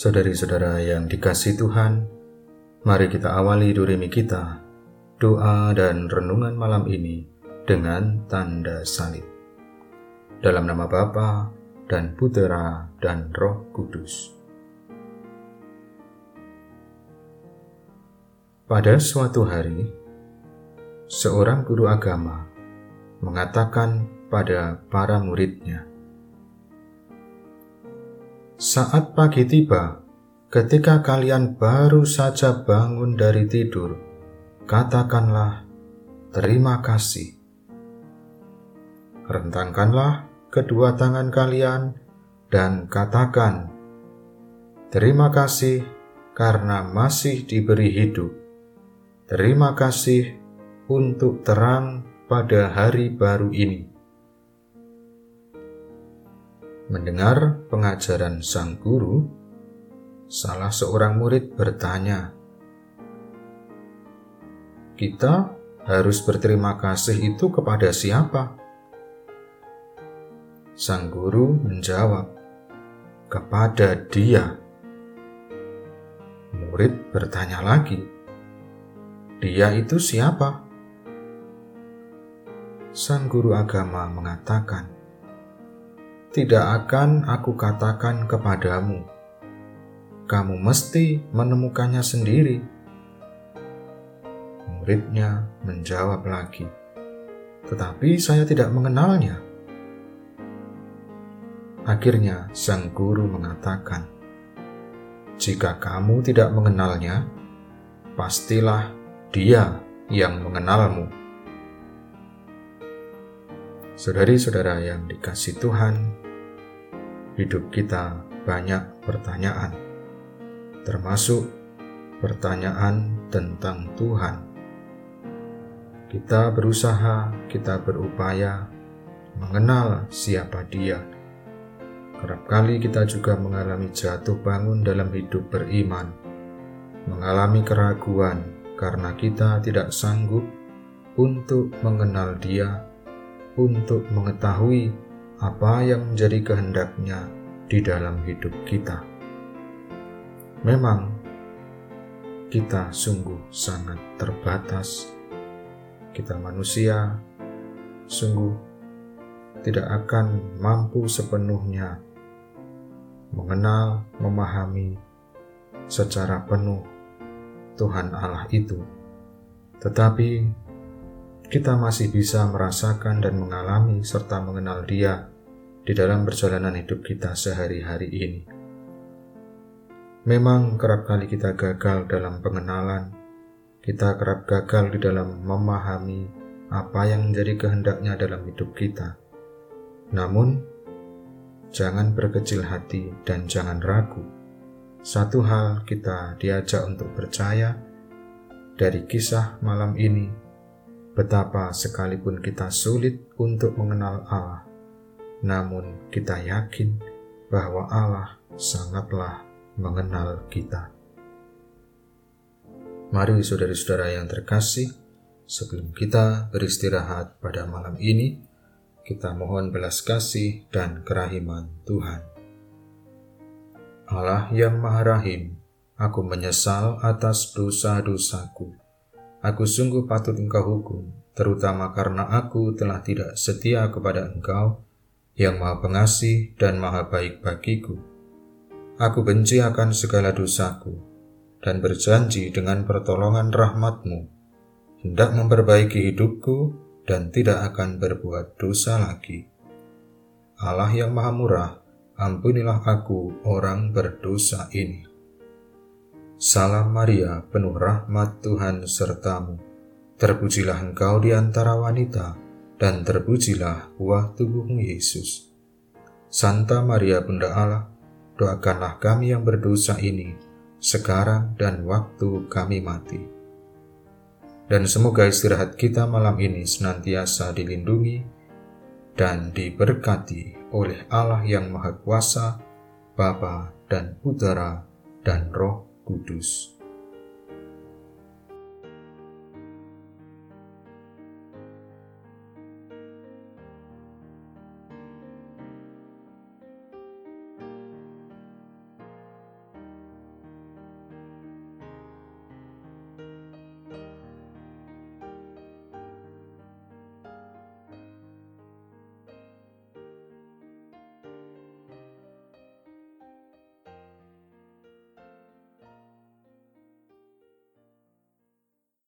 Saudari-saudara yang dikasih Tuhan, mari kita awali durimi kita, doa dan renungan malam ini dengan tanda salib. Dalam nama Bapa dan Putera dan Roh Kudus. Pada suatu hari, seorang guru agama mengatakan pada para muridnya, saat pagi tiba, ketika kalian baru saja bangun dari tidur, katakanlah terima kasih. Rentangkanlah kedua tangan kalian dan katakan, "Terima kasih karena masih diberi hidup. Terima kasih untuk terang pada hari baru ini." Mendengar pengajaran sang guru, salah seorang murid bertanya, "Kita harus berterima kasih itu kepada siapa?" Sang guru menjawab, "Kepada Dia." Murid bertanya lagi, "Dia itu siapa?" Sang guru agama mengatakan, tidak akan aku katakan kepadamu. Kamu mesti menemukannya sendiri. Muridnya menjawab lagi, "Tetapi saya tidak mengenalnya." Akhirnya, sang guru mengatakan, "Jika kamu tidak mengenalnya, pastilah Dia yang mengenalmu." Saudari-saudara yang dikasih Tuhan, hidup kita banyak pertanyaan, termasuk pertanyaan tentang Tuhan. Kita berusaha, kita berupaya mengenal siapa Dia. Kerap kali kita juga mengalami jatuh bangun dalam hidup beriman, mengalami keraguan karena kita tidak sanggup untuk mengenal Dia, untuk mengetahui apa yang menjadi kehendaknya di dalam hidup kita. Memang kita sungguh sangat terbatas. Kita manusia sungguh tidak akan mampu sepenuhnya mengenal, memahami secara penuh Tuhan Allah itu. Tetapi kita masih bisa merasakan dan mengalami serta mengenal Dia di dalam perjalanan hidup kita sehari-hari ini. Memang kerap kali kita gagal dalam pengenalan, kita kerap gagal di dalam memahami apa yang menjadi kehendaknya dalam hidup kita. Namun, jangan berkecil hati dan jangan ragu. Satu hal kita diajak untuk percaya dari kisah malam ini Betapa sekalipun kita sulit untuk mengenal Allah, namun kita yakin bahwa Allah sangatlah mengenal kita. Mari saudara-saudara yang terkasih, sebelum kita beristirahat pada malam ini, kita mohon belas kasih dan kerahiman Tuhan. Allah yang Maha Rahim, aku menyesal atas dosa-dosaku Aku sungguh patut engkau hukum, terutama karena aku telah tidak setia kepada engkau, yang maha pengasih dan maha baik bagiku. Aku benci akan segala dosaku, dan berjanji dengan pertolongan rahmatmu, hendak memperbaiki hidupku dan tidak akan berbuat dosa lagi. Allah yang maha murah, ampunilah aku orang berdosa ini. Salam Maria, penuh rahmat Tuhan sertamu. Terpujilah engkau di antara wanita, dan terpujilah buah tubuhmu Yesus. Santa Maria Bunda Allah, doakanlah kami yang berdosa ini, sekarang dan waktu kami mati. Dan semoga istirahat kita malam ini senantiasa dilindungi dan diberkati oleh Allah yang Maha Kuasa, Bapa dan Putera dan Roh Kudus.